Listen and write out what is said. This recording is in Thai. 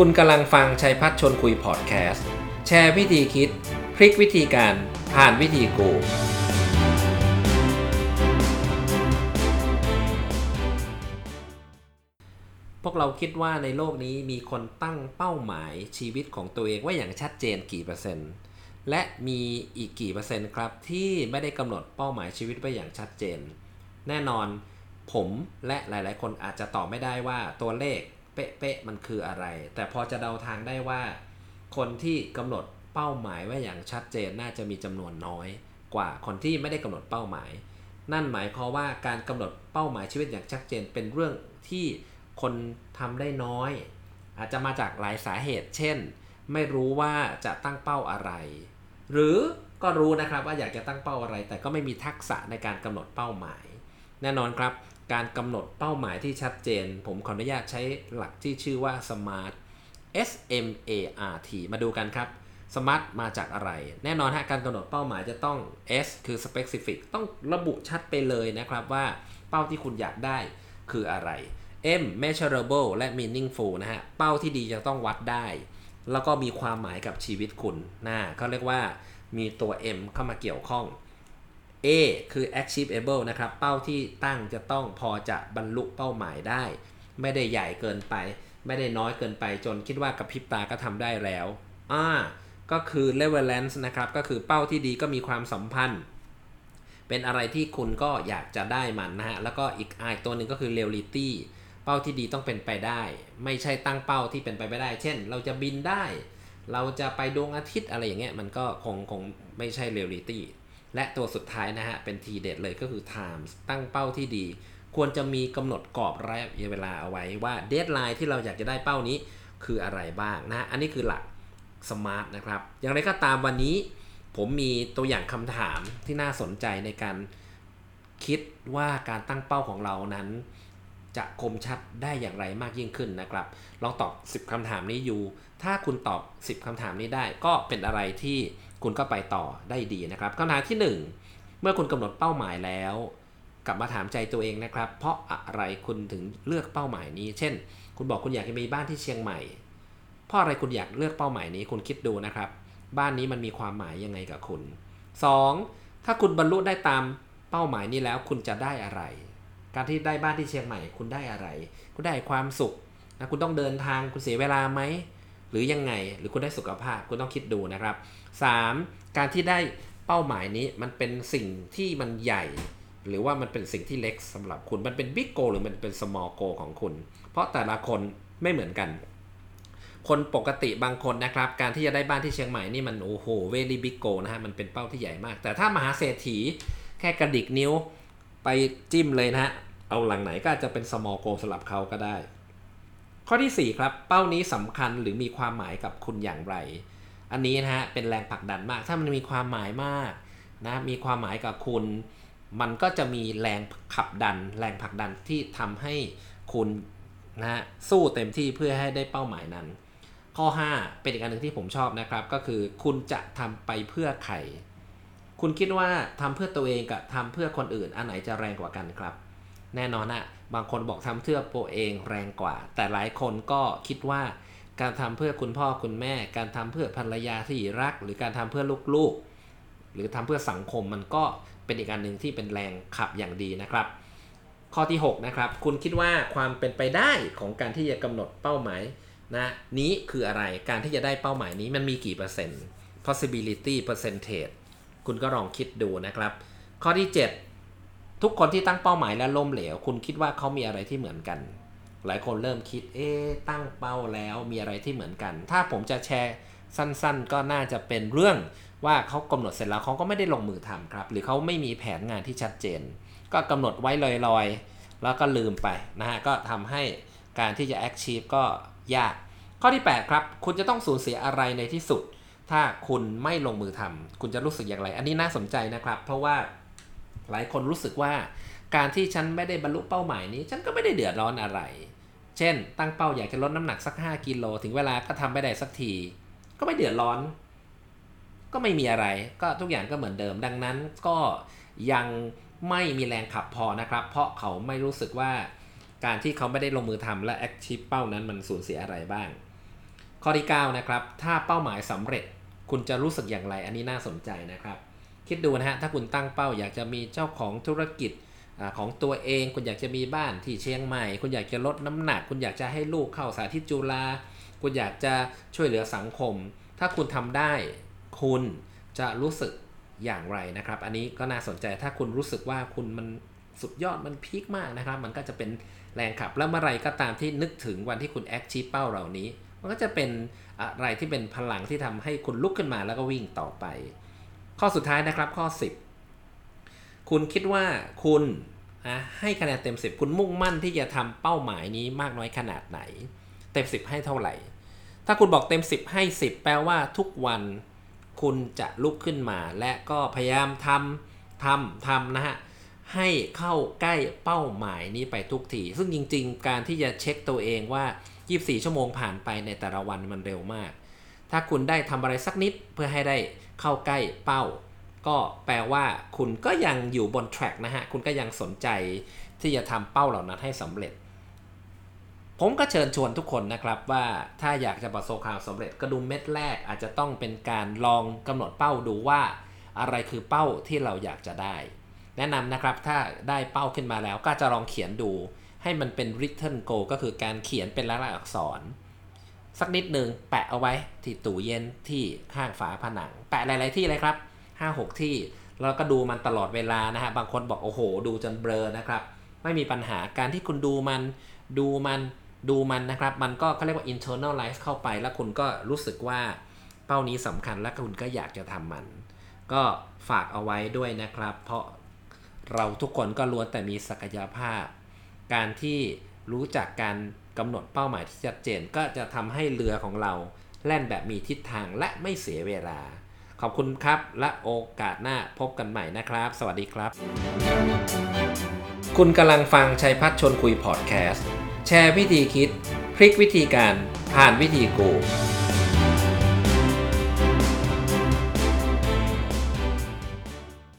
คุณกำลังฟังชัยพัฒชนคุยพอดแคสต์ แชร์วิธีคิด พลิกวิธีการผ่านวิธีกู พวกเราคิดว่าในโลกนี้มีคนตั้งเป้าหมายชีวิตของตัวเองไว้อย่างชัดเจนกี่เปอร์เซ็นต์ และมีอีกกี่เปอร์เซ็นต์ครับ ที่ไม่ได้กำหนดเป้าหมายชีวิตไว้อย่างชัดเจน แน่นอนผมและหลาย ๆ คนอาจจะตอบไม่ได้ว่าตัวเลข เป๊ะๆมันคืออะไร แต่พอจะเดาทางได้ว่า คนที่กำหนดเป้าหมายไว้อย่างชัดเจนน่าจะมีจำนวนน้อยกว่าคนที่ไม่ได้กำหนดเป้าหมาย นั่นหมายความว่าการกำหนดเป้าหมายชีวิตอย่างชัดเจนเป็นเรื่องที่คนทำได้น้อย อาจจะมาจากหลายสาเหตุ เช่น ไม่รู้ว่าจะตั้งเป้าอะไร หรือก็รู้นะครับว่าอยากจะตั้งเป้าอะไร แต่ก็ไม่มีทักษะในการกำหนดเป้าหมาย แน่นอนครับ การกำหนดเป้าหมายที่ชัดเจน ผมขออนุญาตใช้หลักที่ชื่อว่า SMART S M A R T มาดูกันครับ SMART มาจากอะไร แน่นอนฮะการกำหนดเป้าหมายจะต้อง S คือ specific ต้องระบุชัดไปเลยนะครับว่าเป้าที่คุณอยากได้คืออะไร M measurable และ meaningful นะฮะ เป้าที่ดีจะต้องวัดได้ แล้วก็มีความหมายกับชีวิตคุณนะเขาเรียกว่ามีตัว M เข้ามาเกี่ยวข้อง A คือ achievable นะครับ เป้าที่ตั้งจะต้องพอจะบรรลุเป้าหมายได้ ไม่ได้ใหญ่เกินไป ไม่ได้น้อยเกินไปจนคิดว่ากับพริบตาก็ทำได้แล้วอ่าก็คือ relevance นะครับ ก็คือเป้าที่ดีก็มีความสัมพันธ์ เป็นอะไรที่คุณก็อยากจะได้มันนะฮะ แล้วก็อีกอีกตัวหนึ่งก็คือ reality เป้าที่ดีต้องเป็นไปได้ ไม่ใช่ตั้งเป้าที่เป็นไปไม่ได้ เช่น เราจะบินได้ เราจะไปดวงอาทิตย์อะไรอย่างเงี้ยมันก็คงคงไม่ใช่ reality และตัวสุดท้ายนะฮะ เป็นทีเด็ดเลยก็คือ times ตั้งเป้าที่ดี ควรจะมีกำหนดกรอบระยะเวลาเอาไว้ว่า deadline ที่เราอยากจะได้เป้านี้คืออะไรบ้างนะอันนี้คือหลัก SMART นะครับ อย่างไรก็ตามวันนี้ ผมมีตัวอย่างคำถามที่น่าสนใจในการคิดว่าการตั้งเป้าของเรานั้น จะคมชัดได้อย่างไรมากยิ่งขึ้นนะครับ ลองตอบ 10คำถามนี้อยู่ ถ้าคุณตอบ 10คำถามนี้ได้ก็เป็นอะไรที่ คุณก็ไปต่อได้ดีนะครับคำถามที่ 1 เมื่อคุณกำหนดเป้าหมายแล้ว กลับมาถามใจตัวเองนะครับ เพราะอะไรคุณถึงเลือกเป้าหมายนี้ เช่น คุณบอกคุณอยากมีบ้านที่เชียงใหม่ เพราะอะไรคุณอยากเลือกเป้าหมายนี้คุณคิดดูนะครับ บ้านนี้มันมีความหมายยังไงกับคุณ 2. ถ้าคุณบรรลุได้ตามเป้าหมายนี้แล้วคุณจะได้อะไร การที่ได้บ้านที่เชียงใหม่ คุณได้อะไร คุณได้ความสุขนะคุณต้องเดินทางคุณเสียเวลาไหม หรือยังไงหรือคุณได้สุขภาพคุณต้องคิดดูนะครับ 3. การที่ได้เป้าหมายนี้มันเป็นสิ่งที่มันใหญ่ หรือว่ามันเป็นสิ่งที่เล็กสำหรับคุณมันเป็น big goal หรือมันเป็น small goal ของคุณ เพราะแต่ละคนไม่เหมือนกัน คนปกติบางคนนะครับ การที่จะได้บ้านที่เชียงใหม่นี่มันโอ้โห very big goal นะฮะมันเป็นเป้าที่ใหญ่มาก แต่ถ้ามหาเศรษฐีแค่กระดิกนิ้วไปจิ้มเลยนะฮะเอาหลังไหนก็จะเป็น small goal สำหรับเขาก็ได้ ข้อที่ 4 ครับ เป้านี้สำคัญหรือมีความหมายกับคุณอย่างไร อันนี้นะฮะเป็นแรงผลักดันมาก ถ้ามันมีความหมายมากนะมีความหมายกับคุณ มันก็จะมีแรงขับดัน แรงผลักดันที่ทำให้คุณนะฮะสู้เต็มที่เพื่อให้ได้เป้าหมายนั้น ข้อ 5 เป็นอีกอันหนึ่งที่ผมชอบนะครับ ก็คือคุณจะทำไปเพื่อใครคุณคิดว่าทำเพื่อตัวเองกับทำเพื่อคนอื่นอันไหนจะแรงกว่ากันครับ แน่นอนนะบางคนบอกทำเพื่อตัวเองแรงกว่า แต่หลายคนก็คิดว่าการทำเพื่อคุณพ่อคุณแม่ การทำเพื่อภรรยาที่รัก หรือการทำเพื่อลูกๆ หรือทำเพื่อสังคมมันก็เป็นอีกอันหนึ่งที่เป็นแรงขับอย่างดีนะครับ ข้อที่ 6 นะครับ คุณคิดว่าความเป็นไปได้ของการที่จะกำหนดเป้าหมายนะนี้คืออะไรการที่จะได้เป้าหมายนี้มันมีกี่เปอร์เซ็นต์ possibility percentage คุณก็ลองคิดดูนะครับ ข้อที่ 7 ทุกคนที่ตั้งเป้าหมายและล้มเหลว คุณคิดว่าเขามีอะไรที่เหมือนกัน หลายคนเริ่มคิด เอ๊ตั้งเป้าแล้วมีอะไรที่เหมือนกัน ถ้าผมจะแชร์สั้นๆ ก็น่าจะเป็นเรื่องว่าเขากำหนดเสร็จแล้วเขาก็ไม่ได้ลงมือทำครับ หรือเขาไม่มีแผนงานที่ชัดเจน ก็กำหนดไว้ลอยๆ แล้วก็ลืมไปนะฮะ ก็ทำให้การที่จะ achieve ก็ยาก ข้อที่ 8 ครับ คุณจะต้องสูญเสียอะไรในที่สุด ถ้าคุณไม่ลงมือทำคุณจะรู้สึกอย่างไร อันนี้น่าสนใจนะครับ เพราะว่า หลายคนรู้สึกว่า การที่ฉันไม่ได้บรรลุเป้าหมายนี้ ฉันก็ไม่ได้เดือดร้อนอะไร เช่น ตั้งเป้าอยากจะลดน้ำหนักสัก 5กิโลถึงเวลาก็ทำไม่ได้สักที ก็ไม่เดือดร้อน ก็ไม่มีอะไร ก็ทุกอย่างก็เหมือนเดิม ดังนั้นก็ยังไม่มีแรงขับพอนะครับ เพราะเขาไม่รู้สึกว่าการที่เขาไม่ได้ลงมือทำและแอคชีพเป้านั้นมันสูญเสียอะไรบ้าง ข้อที่ 9 นะครับ ถ้าเป้าหมายสำเร็จคุณจะรู้สึกอย่างไร อันนี้น่าสนใจนะครับ คิดดูนะฮะ ถ้าคุณตั้งเป้า อยากจะมีเจ้าของธุรกิจอของตัวเอง คุณอยากจะมีบ้านที่เชียงใหม่ คุณอยากจะลดน้ำหนัก คุณอยากจะให้ลูกเข้าสาธิตจุฬา คุณอยากจะช่วยเหลือสังคม ถ้าคุณทำได้ คุณจะรู้สึกอย่างไรนะครับ อันนี้ก็น่าสนใจ ถ้าคุณรู้สึกว่าคุณมันสุดยอด มันพีคมากนะครับ มันก็จะเป็นแรงขับ แล้วเมื่อไรก็ตามที่นึกถึงวันที่คุณแอคชีพเป้าเหล่านี้ มันก็จะเป็นอะไรที่เป็นพลังที่ทำให้คุณลุกขึ้นมาแล้วก็วิ่งต่อไป ข้อสุดท้ายนะครับข้อ 10 คุณคิดว่าคุณนะให้คะแนนเต็ม 10 คุณมุ่งมั่นที่จะทำเป้าหมายนี้มากน้อยขนาดไหน เต็ม 10 ให้เท่าไหร่ ถ้าคุณบอกเต็ม 10 ให้ 10 แปลว่าทุกวันคุณจะลุกขึ้นมา และก็พยายามทำทำทำนะฮะให้เข้าใกล้เป้าหมายนี้ไปทุกที ซึ่งจริง ๆ การที่จะเช็คตัวเองว่า 24 ชั่วโมงผ่านไปในแต่ละวันมันเร็วมาก ถ้าคุณได้ทำอะไรสักนิดเพื่อให้ได้เข้าใกล้เป้า ก็แปลว่าคุณก็ยังอยู่บนแทร็กนะฮะ คุณก็ยังสนใจที่จะทำเป้าเหล่านั้นให้สำเร็จ ผมก็เชิญชวนทุกคนนะครับว่าถ้าอยากจะประสบความสำเร็จก็ดูเม็ดแรกอาจจะต้องเป็นการลองกำหนดเป้าดูว่า อะไรคือเป้าที่เราอยากจะได้ แนะนำนะครับถ้าได้เป้าขึ้นมาแล้วก็จะลองเขียนดู ให้มันเป็น written goal ก็คือการเขียนเป็นลายลักษณ์อักษร สักนิดหนึ่งแปะเอาไว้ที่ตู้เย็นที่ข้างฝาผนัง แปะหลาย ๆ ที่เลยครับ 5-6 ที่แล้วก็ดูมันตลอดเวลานะฮะบางคนบอกโอ้โห ดูจนเบลอนะครับ ไม่มีปัญหาการที่คุณดูมันดูมันดูมันนะครับ มันก็เขาเรียกว่า internalize เข้าไป แล้วคุณก็รู้สึกว่าเป้านี้สำคัญและคุณก็อยากจะทำมัน ก็ฝากเอาไว้ด้วยนะครับ เพราะเราทุกคนก็ล้วนแต่มีศักยภาพ การที่ รู้จักการกำหนดเป้าหมายที่ชัดเจน ก็จะทำให้เรือของเราแล่นแบบมีทิศทางและไม่เสียเวลา ขอบคุณครับ และโอกาสหน้าพบกันใหม่นะครับ สวัสดีครับ คุณกำลังฟังชัยพัฒน์ชนคุยพอดแคสต์ แชร์วิธีคิด พลิกวิธีการ ผ่านวิธีกู